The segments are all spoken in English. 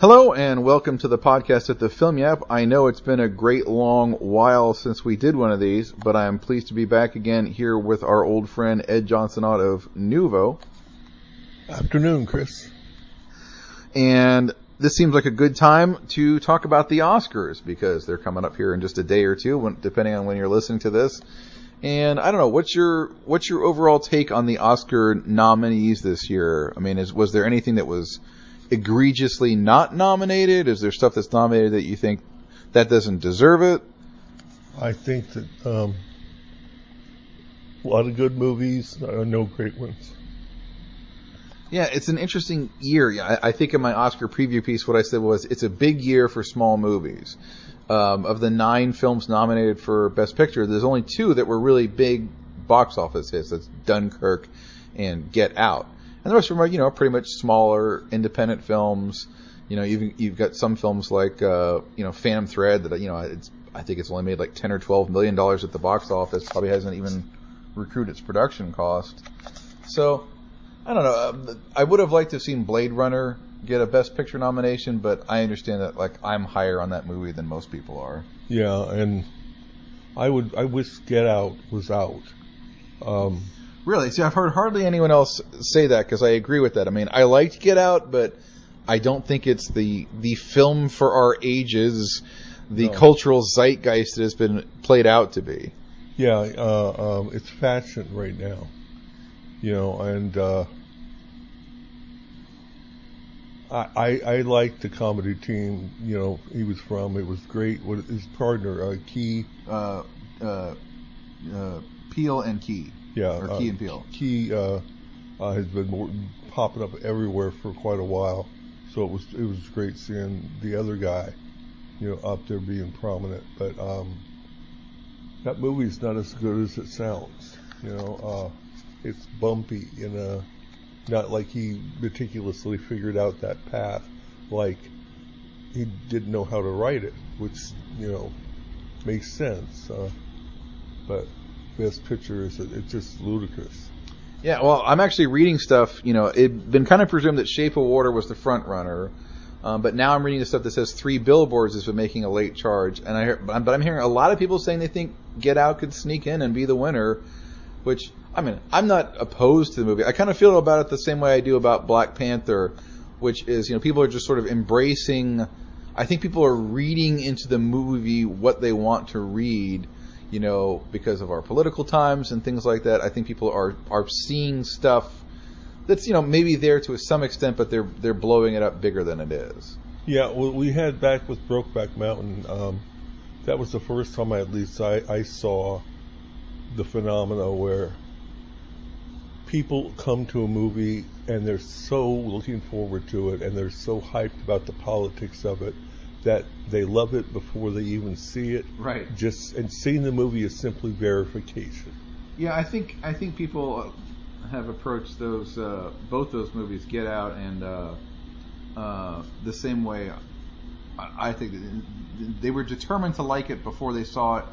Hello and welcome to the podcast at the Film Yap. I know it's been a great long while since we did one of these, but I'm pleased to be back again here with our old friend Ed Johnson-Ott of Nuvo. Afternoon, Chris. And this seems like a good time to talk about the Oscars because they're coming up here in just a day or two, when, depending on when you're listening to this. And I don't know, what's your what's your overall take on the Oscar nominees this year? I mean, is, was there anything that was egregiously not nominated? Is there stuff that's nominated that you think that doesn't deserve it? I think that um, a lot of good movies, uh, no great ones. Yeah, it's an interesting year. Yeah, I, I think in my Oscar preview piece, what I said was it's a big year for small movies. Um, of the nine films nominated for Best Picture, there's only two that were really big box office hits. That's Dunkirk and Get Out and the rest of them are you know pretty much smaller independent films. You know, you've you've got some films like uh, you know Phantom Thread that you know it's I think it's only made like ten or twelve million dollars at the box office. Probably hasn't even recouped its production cost. So I don't know. Um, I would have liked to have seen Blade Runner get a Best Picture nomination, but I understand that like I'm higher on that movie than most people are. Yeah, and I would I wish Get Out was out. Um, Really? See, I've heard hardly anyone else say that because I agree with that. I mean, I liked Get Out, but I don't think it's the the film for our ages, the no. cultural zeitgeist that has been played out to be. Yeah, uh, um, it's fashion right now, you know, and uh, I, I I like the comedy team. You know, he was from. It was great. What his partner, uh, Key, uh, uh, uh, Peele and Key. Yeah, or uh, Key and Peele. Key uh, uh, has been more, popping up everywhere for quite a while, so it was it was great seeing the other guy, you know, up there being prominent. But um, that movie's not as good as it sounds. You know, uh, it's bumpy and uh, not like he meticulously figured out that path, like he didn't know how to write it, which you know makes sense. Uh, but best picture is it's just ludicrous. Yeah, well, I'm actually reading stuff. You know, it'd been kind of presumed that Shape of Water was the front runner, um, but now I'm reading the stuff that says Three Billboards has been making a late charge, and I hear, but I'm hearing a lot of people saying they think Get Out could sneak in and be the winner, which I mean, I'm not opposed to the movie. I kind of feel about it the same way I do about Black Panther, which is you know people are just sort of embracing. I think people are reading into the movie what they want to read you know, because of our political times and things like that. I think people are are seeing stuff that's you know maybe there to some extent, but they're they're blowing it up bigger than it is. Yeah, well, we had back with Brokeback Mountain. Um, that was the first time, I, at least, I, I saw the phenomena where people come to a movie and they're so looking forward to it and they're so hyped about the politics of it that they love it before they even see it. Right. Just and seeing the movie is simply verification. Yeah, I think I think people have approached those uh, both those movies, Get Out and uh, uh, the same way. I, I think they were determined to like it before they saw it,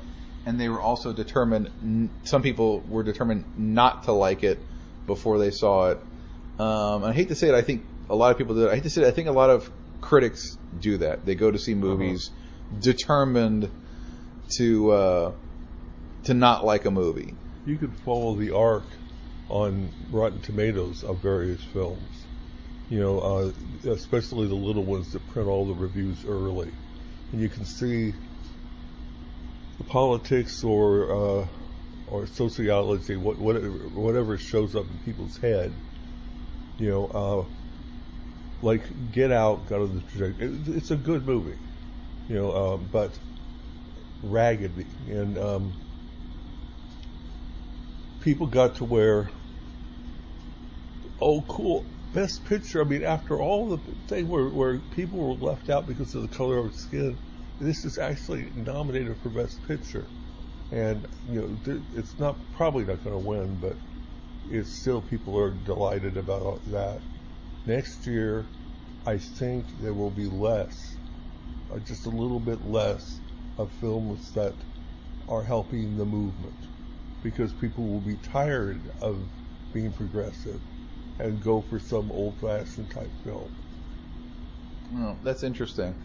and they were also determined. Some people were determined not to like it before they saw it. Um, I hate to say it. I think a lot of people did. I hate to say it. I think a lot of critics do that. They go to see uh-huh. movies uh-huh. determined to uh, to not like a movie. You could follow the arc on Rotten Tomatoes of various films. You know, uh, especially the little ones that print all the reviews early, and you can see the politics or uh, or sociology, what, whatever, whatever shows up in people's head. You know, uh, like Get Out got on the trajectory. It's a good movie, you know, uh, but ragged and um, people got to where, oh, cool, best picture. I mean, after all the thing where where people were left out because of the color of skin, this is actually nominated for best picture, and you know, it's not probably not going to win, but it's still people are delighted about that. Next year, I think there will be less, uh, just a little bit less, of films that are helping the movement because people will be tired of being progressive and go for some old fashioned type film. Oh, that's interesting.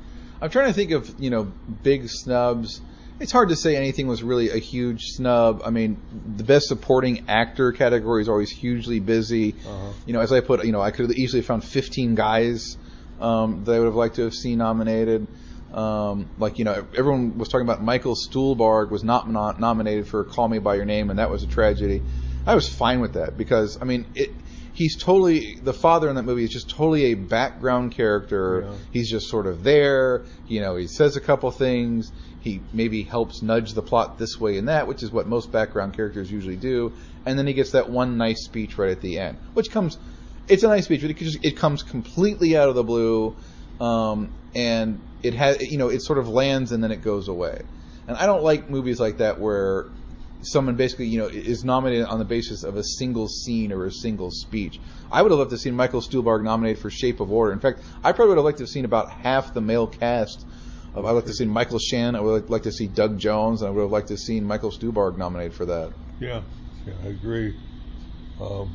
I'm trying to think of you know big snubs. It's hard to say anything was really a huge snub. I mean, the best supporting actor category is always hugely busy. Uh-huh. You know, as I put, you know, I could have easily found 15 guys um, that I would have liked to have seen nominated. Um, like you know, everyone was talking about Michael Stuhlbarg was not nom- nominated for Call Me by Your Name, and that was a tragedy. I was fine with that because I mean, it, he's totally the father in that movie is just totally a background character. Yeah. He's just sort of there. You know, he says a couple things. He maybe helps nudge the plot this way and that, which is what most background characters usually do. And then he gets that one nice speech right at the end, which comes. It's a nice speech, but it, just, it comes completely out of the blue, um, and it has you know it sort of lands and then it goes away. And I don't like movies like that where someone basically, you know, is nominated on the basis of a single scene or a single speech. I would have loved to have seen Michael Stuhlbarg nominated for Shape of Water. In fact, I probably would have liked to have seen about half the male cast. Of, I'd like to seen Michael Shannon. I would like to see Doug Jones, and I would have liked to have seen Michael Stuhlbarg nominated for that. Yeah, yeah, I agree. Um,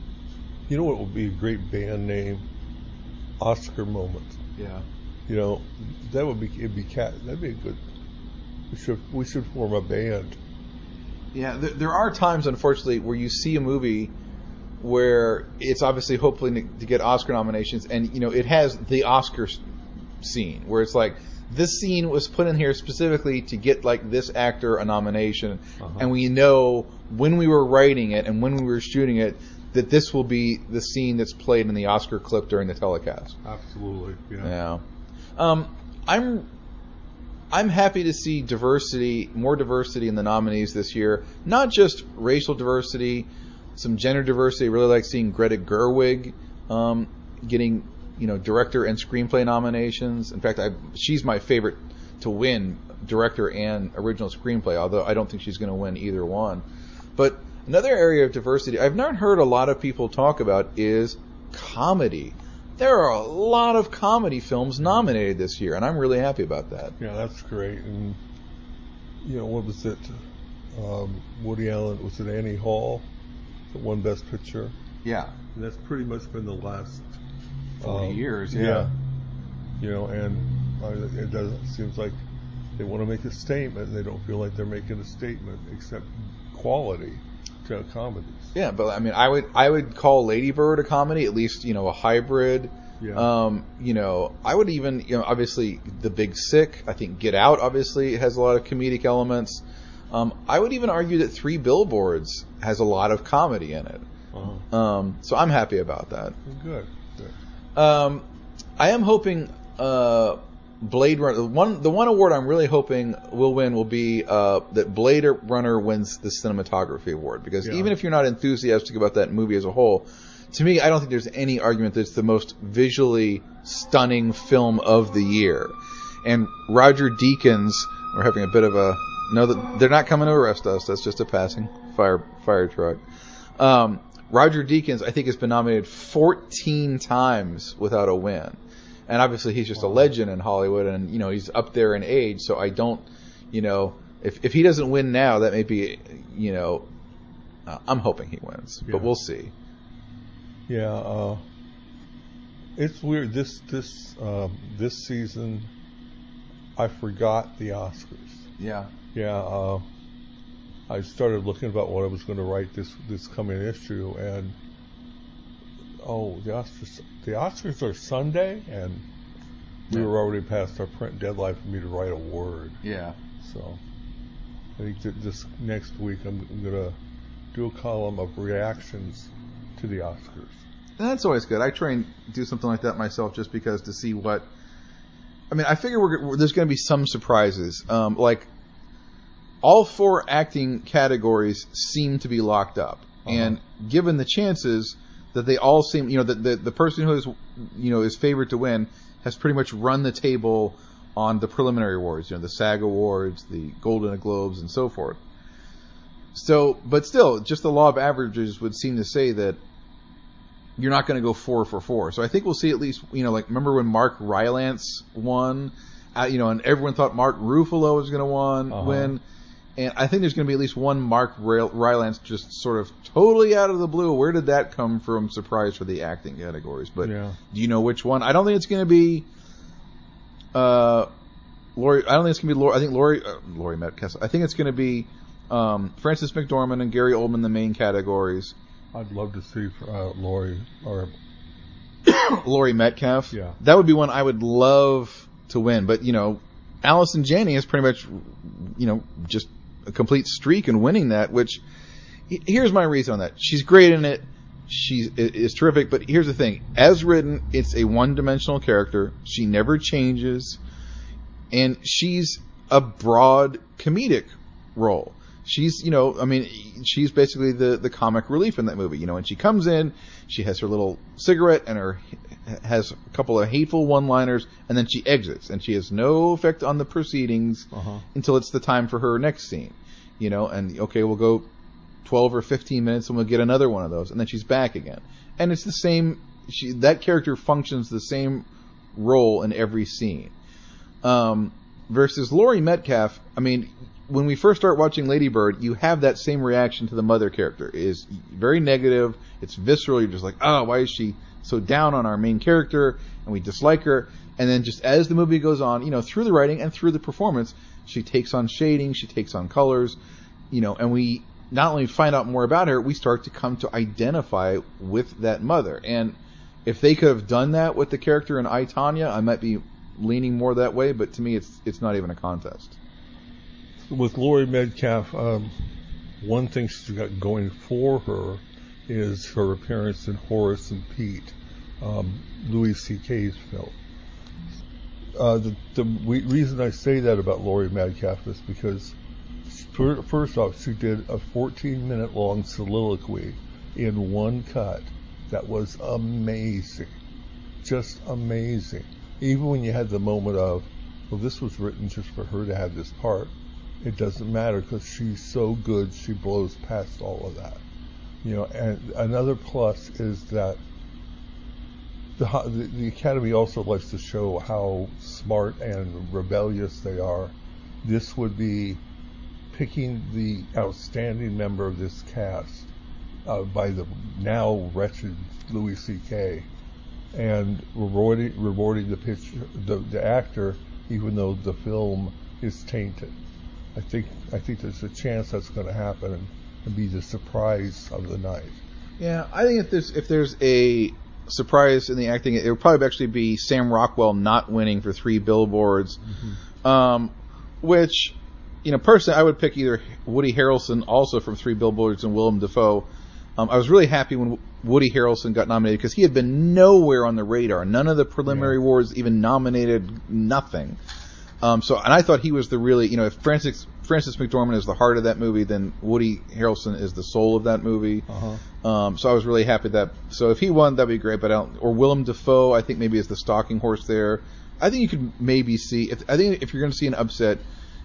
you know what would be a great band name? Oscar moment. Yeah. You know, that would be it'd be cat. That'd be a good. We should we should form a band. Yeah, there, there are times, unfortunately, where you see a movie where it's obviously hopefully to, to get Oscar nominations, and you know it has the Oscar scene where it's like this scene was put in here specifically to get like this actor a nomination, Uh-huh. and we know when we were writing it and when we were shooting it that this will be the scene that's played in the Oscar clip during the telecast. Absolutely. yeah. Yeah. Um, I'm I'm happy to see diversity, more diversity in the nominees this year. Not just racial diversity, some gender diversity. I really like seeing Greta Gerwig um, getting you know director and screenplay nominations. In fact, I, she's my favorite to win director and original screenplay. Although I don't think she's going to win either one. But another area of diversity I've not heard a lot of people talk about is comedy. There are a lot of comedy films nominated this year, and I'm really happy about that. Yeah, that's great. And you know, what was it? Um, Woody Allen was it Annie Hall that won Best Picture? Yeah. And that's pretty much been the last 40 years, yeah. yeah. You know, and uh, it does. It seems like they want to make a statement, and they don't feel like they're making a statement except quality to comedies. Yeah, but I mean, I would I would call Lady Bird a comedy, at least you know a hybrid. Yeah. Um, you know, I would even you know obviously The Big Sick. I think Get Out obviously has a lot of comedic elements. Um, I would even argue that Three Billboards has a lot of comedy in it. Uh-huh. Um, so I'm happy about that. Good. Good. Um, I am hoping uh, Blade Runner. The one, the one award I'm really hoping will win will be uh, that Blade Runner wins the cinematography award because Yeah. even if you're not enthusiastic about that movie as a whole, to me, I don't think there's any argument that it's the most visually stunning film of the year. And Roger Deakins, we're having a bit of a no, they're not coming to arrest us. That's just a passing fire fire truck. Um, Roger Deakins, I think, has been nominated 14 times without a win, and obviously he's just a legend in Hollywood, and you know he's up there in age. So I don't, you know, if if he doesn't win now, that may be, you know, uh, I'm hoping he wins, Yeah. but we'll see. Yeah, uh, it's weird. This this um, this season, I forgot the Oscars. Yeah. Yeah, uh, I started looking about what I was going to write this this coming issue, and oh, the Oscars the Oscars are Sunday, and we Yeah. were already past our print deadline for me to write a word. Yeah. So I think that this next week I'm, I'm going to do a column of reactions to the Oscars. And that's always good. I try and do something like that myself just because to see what. I mean, I figure we're, there's going to be some surprises. Um, like, all four acting categories seem to be locked up. And given the chances that they all seem, you know, that the, the person who is, you know, is favored to win has pretty much run the table on the preliminary awards, you know, the SAG Awards, the Golden Globes, and so forth. So, but still, just the law of averages would seem to say that you're not going to go four for four. So I think we'll see at least, you know, like remember when Mark Rylance won, uh, you know, and everyone thought Mark Ruffalo was going to won, Uh-huh. win. And I think there's going to be at least one Mark Rylance just sort of totally out of the blue. Where did that come from? Surprise for the acting categories. But Yeah. do you know which one? I don't think it's going to be uh, Laurie. I don't think it's gonna be Laurie. I think Laurie uh, Laurie Metcalf. I think it's gonna be um, Frances McDormand and Gary Oldman the main categories. I'd love to see uh, Laurie or Laurie Metcalf. Yeah. That would be one I would love to win. But, you know, Allison Janney is pretty much, you know, just a complete streak in winning that, which here's my reason on that. She's great in it. She is terrific. But here's the thing. As written, it's a one dimensional character. She never changes. And she's a broad comedic role. She's, you know, I mean, she's basically the, the comic relief in that movie. You know, when she comes in, she has her little cigarette and her has a couple of hateful one-liners, and then she exits, and she has no effect on the proceedings Uh-huh. until it's the time for her next scene. You know, and okay, we'll go 12 or 15 minutes, and we'll get another one of those, and then she's back again. And it's the same. She that character functions the same role in every scene. Um, versus Laurie Metcalf, I mean, when we first start watching Lady Bird, you have that same reaction to the mother character. It is very negative. It's visceral. You're just like, oh, why is she so down on our main character? And we dislike her. And then just as the movie goes on, you know, through the writing and through the performance, she takes on shading, she takes on colors, you know, and we not only find out more about her, we start to come to identify with that mother. And if they could have done that with the character in I, Tonya, I might be leaning more that way. But to me, it's it's not even a contest. with Laurie Metcalf, um, one thing she's got going for her is her appearance in Horace and Pete, um, Louis C.K.'s film. Uh, the the reason I say that about Laurie Metcalf is because fir- first off, she did a 14 minute long soliloquy in one cut that was amazing, just amazing. Even when you had the moment of, well, this was written just for her to have this part it doesn't matter because she's so good she blows past all of that you know and another plus is that the, the the academy also likes to show how smart and rebellious they are. This would be picking the outstanding member of this cast uh, by the now wretched Louis C.K. and rewarding rewarding the picture the, the actor even though the film is tainted. I think I think there's a chance that's going to happen and, be the surprise of the night. Yeah, I think if there's if there's a surprise in the acting, it would probably actually be Sam Rockwell not winning for three billboards, um, which you know personally I would pick either Woody Harrelson also from Three Billboards and Willem Dafoe. Um, I was really happy when Woody Harrelson got nominated because he had been nowhere on the radar. None of the preliminary Yeah. awards even nominated. Nothing. Um, so, and I thought he was the really, you know, if Frances Frances McDormand is the heart of that movie, then Woody Harrelson is the soul of that movie. Uh-huh. Um, so I was really happy that. So if he won, that'd be great. But I don't, or Willem Dafoe, I think maybe is the stalking horse there. I think you could maybe see. If, I think if you're going to see an upset,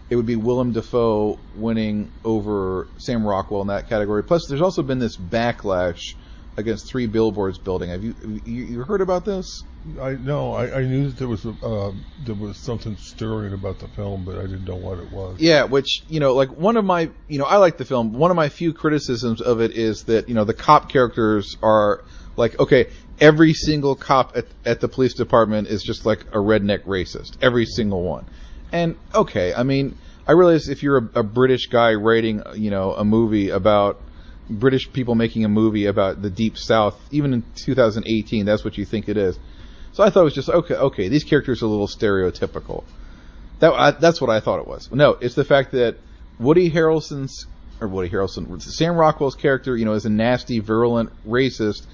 it would be Willem Dafoe winning over Sam Rockwell in that category. Plus, there's also been this backlash against Three Billboards building. Have you you, you heard about this? I no, I, I knew that there was a, uh, there was something stirring about the film, but I didn't know what it was. Yeah, which you know, like one of my, you know, I like the film. One of my few criticisms of it is that you know the cop characters are like, okay, every single cop at, at the police department is just like a redneck racist, every single one. And okay, I mean, I realize if you're a, a British guy writing, you know, a movie about British people making a movie about the Deep South, even in 2018, that's what you think it is. So I thought it was just okay. Okay, these characters are a little stereotypical. That I, that's what I thought it was. No, it's the fact that Woody Harrelson's or Woody Harrelson, Sam Rockwell's character, you know, is a nasty, virulent racist,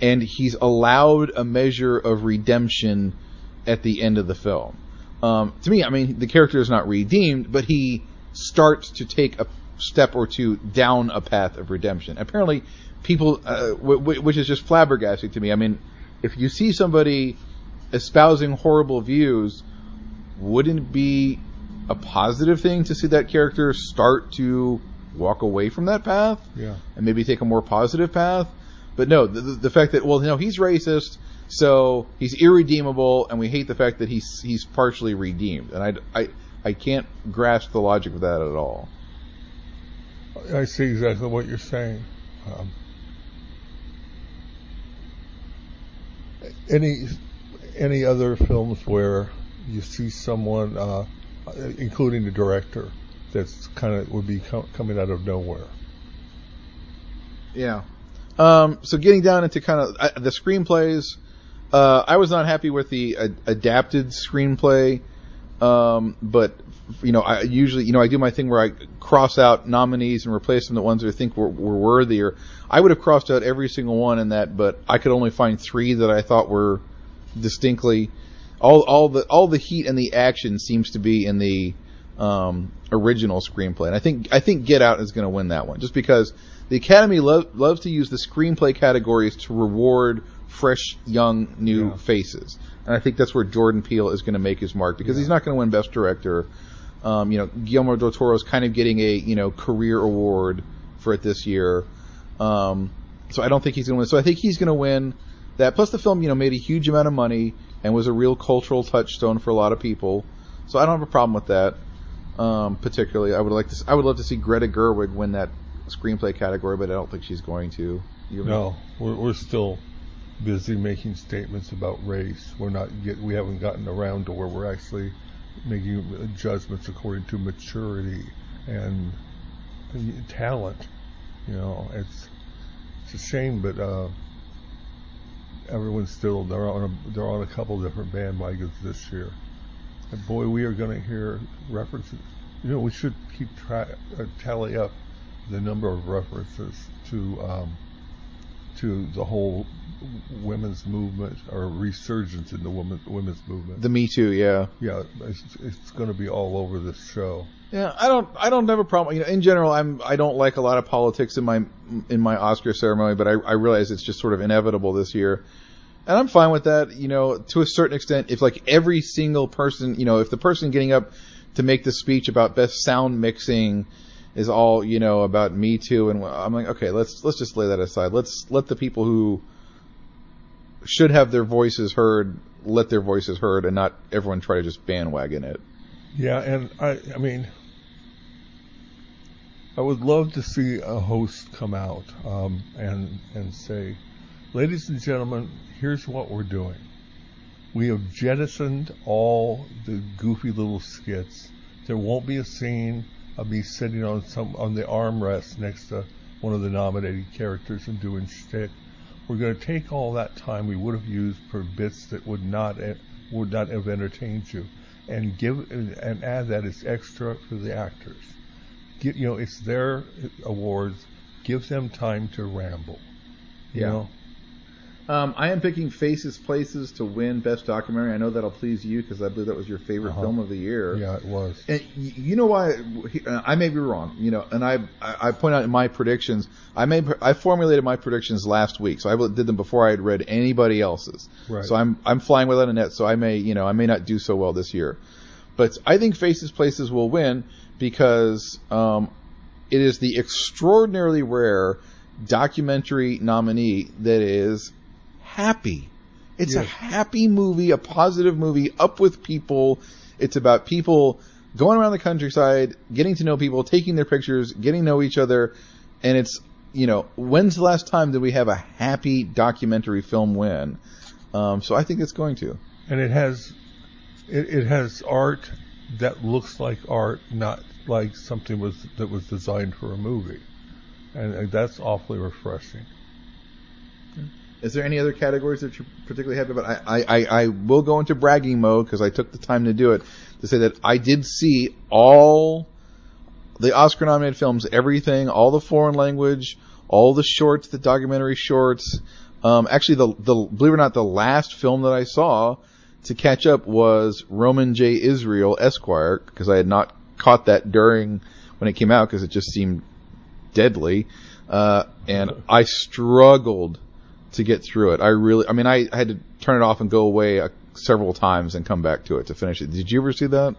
and he's allowed a measure of redemption at the end of the film. Um, to me, I mean, the character is not redeemed, but he starts to take a step or two down a path of redemption. Apparently, people, uh, w- w- which is just flabbergasting to me. I mean, if you see somebody espousing horrible views, wouldn't it be a positive thing to see that character start to walk away from that path Yeah. and maybe take a more positive path? But no, the, the, fact that well, no, he's racist, so he's irredeemable, and we hate the fact that he's he's partially redeemed, and I I I can't grasp the logic of that at all. I see exactly what you're saying. Um, any any other films where you see someone, uh, including the director, that's kind of would be com- coming out of nowhere. Yeah. Um, so getting down into kind of uh, the screenplays, uh, I was not happy with the adapted screenplay, um, but you know, I usually, you know, I do my thing where I cross out nominees and replace them with the ones that I think were, were worthier. I would have crossed out every single one in that, but I could only find three that I thought were distinctly all all the all the heat and the action seems to be in the um, original screenplay, and I think I think Get Out is going to win that one just because the Academy lo- loves to use the screenplay categories to reward fresh, young, new Yeah. faces, and I think that's where Jordan Peele is going to make his mark because Yeah. he's not going to win Best Director. Um, you know, Guillermo del Toro is kind of getting a you know career award for it this year, um, so I don't think he's going to win. So I think he's going to win that. Plus, the film you know made a huge amount of money and was a real cultural touchstone for a lot of people. So I don't have a problem with that. Um, particularly, I would like to. I would love to see Greta Gerwig win that screenplay category, but I don't think she's going to. You- No, we're we're still busy making statements about race. We're not get we haven't gotten around to where we're actually making judgments according to maturity and talent. You know, it's it's a shame, but uh, everyone's still they're on a they're on a couple different bandwagons this year. And boy, we are going to hear references. You know, we should keep track, uh, tally up the number of references to um, to the whole women's movement or resurgence in the women, women's movement. The Me Too, yeah. yeah, it's, it's going to be all over this show. Yeah, I don't. I don't have a problem. You know, in general, I'm. I don't like a lot of politics in my in my Oscar ceremony, but I, I realize it's just sort of inevitable this year, and I'm fine with that. You know, to a certain extent, if like every single person, you know, if the person getting up to make the speech about best sound mixing is all you know about Me Too, and I'm like, okay, let's let's just lay that aside. Let's let the people who should have their voices heard let their voices heard, and not everyone try to just bandwagon it. Yeah, and I, I mean, I would love to see a host come out um, and and say, "Ladies and gentlemen, here's what we're doing. We have jettisoned all the goofy little skits. There won't be a scene of me sitting on some on the armrest next to one of the nominated characters and doing shtick. We're going to take all that time we would have used for bits that would not would not have entertained you." and give and add that as extra for the actors. Get, you know, it's their awards. Give them time to ramble. You Yeah. know, Um, I am picking Faces Places to win Best Documentary. I know that'll please you because I believe that was your favorite Uh-huh. film of the year. yeah, it was. And y- you know why? uh, I may be wrong. You know, and I I point out in my predictions. I made I formulated my predictions last week, so I did them before I had read anybody else's. Right. So I'm I'm flying without a net. So I may you know I may not do so well this year, but I think Faces Places will win because um, it is the extraordinarily rare documentary nominee that is happy. It's a happy movie, a positive movie, up with people. It's about people going around the countryside, getting to know people, taking their pictures, getting to know each other, and it's you know when's the last time that we have a happy documentary film win? Um, so I think it's going to. And it has, it, it has art that looks like art, not like something was that was designed for a movie, and, and that's awfully refreshing. Is there any other categories that you're particularly happy about? I, I, I, will go into bragging mode because I took the time to do it to say that I did see all the Oscar nominated films, everything, all the foreign language, all the shorts, the documentary shorts. Um, actually, the, the, believe it or not, the last film that I saw to catch up was Roman J. Israel Esquire because I had not caught that during when it came out because it just seemed deadly. Uh, and I struggled to get through it. I really, I mean, I, I had to turn it off and go away uh, several times and come back to it to finish it. Did you ever see that?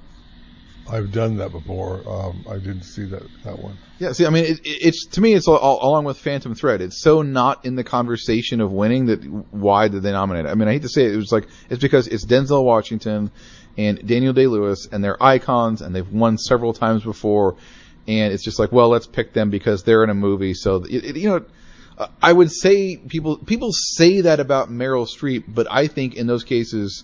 I've done that before. Um, I didn't see that that one. Yeah, see, I mean, it, it- it's to me, it's all, all, along with Phantom Thread. It's so not in the conversation of winning that why did they nominate it? I mean, I hate to say it, it was like it's because it's Denzel Washington and Daniel Day Lewis, and they're icons, and they've won several times before, and it's just like, well, let's pick them because they're in a movie. So it, you know, I would say people people say that about Meryl Streep, but I think in those cases,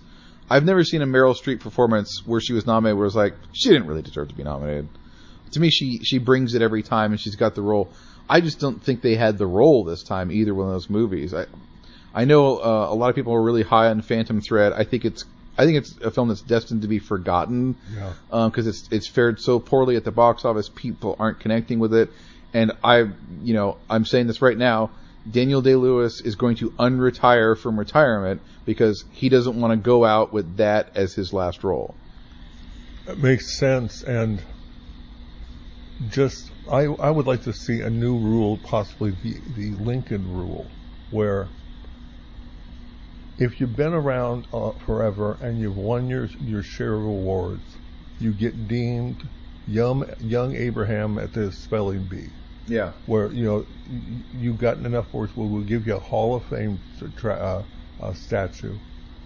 I've never seen a Meryl Streep performance where she was nominated where it was like she didn't really deserve to be nominated. To me, she she brings it every time, and she's got the role. I just don't think they had the role this time either one of those movies. I I know uh, a lot of people are really high on Phantom Thread. I think it's I think it's a film that's destined to be forgotten Yeah. because it's it's fared so poorly at the box office. People aren't connecting with it, and I, you know, I'm saying this right now. Daniel Day Lewis is going to unretire from retirement because he doesn't want to go out with that as his last role. It makes sense, and just I I would like to see a new rule, possibly the the Lincoln rule, where if you've been around uh, forever and you've won your your share of awards, you get deemed young young Abraham at the spelling bee Yeah. where you know, you've gotten enough awards, well, we'll give you a Hall of Fame uh, uh, statue,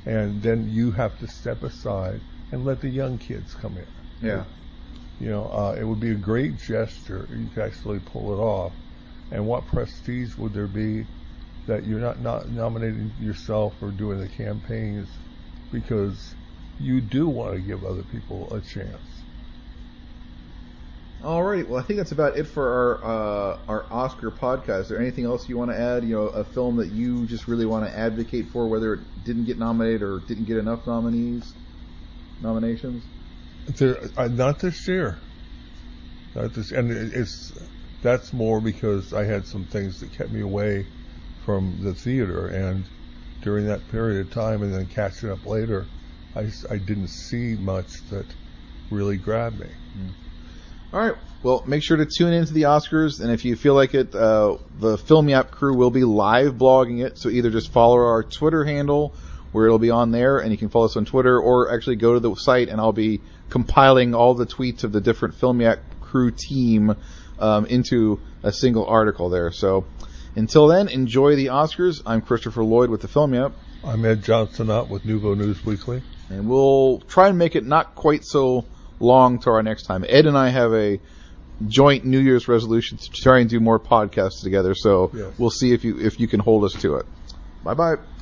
and then you have to step aside and let the young kids come in. Yeah. You know, uh, it would be a great gesture. if You could actually pull it off. And what prestige would there be that you're not, not nominating yourself or doing the campaigns because you do want to give other people a chance. Alrighty, well, I think that's about it for our uh, our Oscar podcast. Is there anything else you want to add? You know, a film that you just really want to advocate for, whether it didn't get nominated or didn't get enough nominees, nominations. There, uh, not this year. Not this, and it- it's that's more because I had some things that kept me away from the theater, and during that period of time, and then catching up later, I I didn't see much that really grabbed me. All right. Well, make sure to tune into the Oscars, and if you feel like it, uh, the Film Yap crew will be live blogging it. So either just follow our Twitter handle, where it'll be on there, and you can follow us on Twitter, or actually go to the site, and I'll be compiling all the tweets of the different Film Yap crew team um, into a single article there. So until then, enjoy the Oscars. I'm Christopher Lloyd with the Film Yap, I'm Ed Johnson-Ott with NUVO News Weekly. and we'll try and make it not quite so long to our next time. Ed and I have a joint New Year's resolution to try and do more podcasts together. So Yes. we'll see if you if you can hold us to it. Bye bye.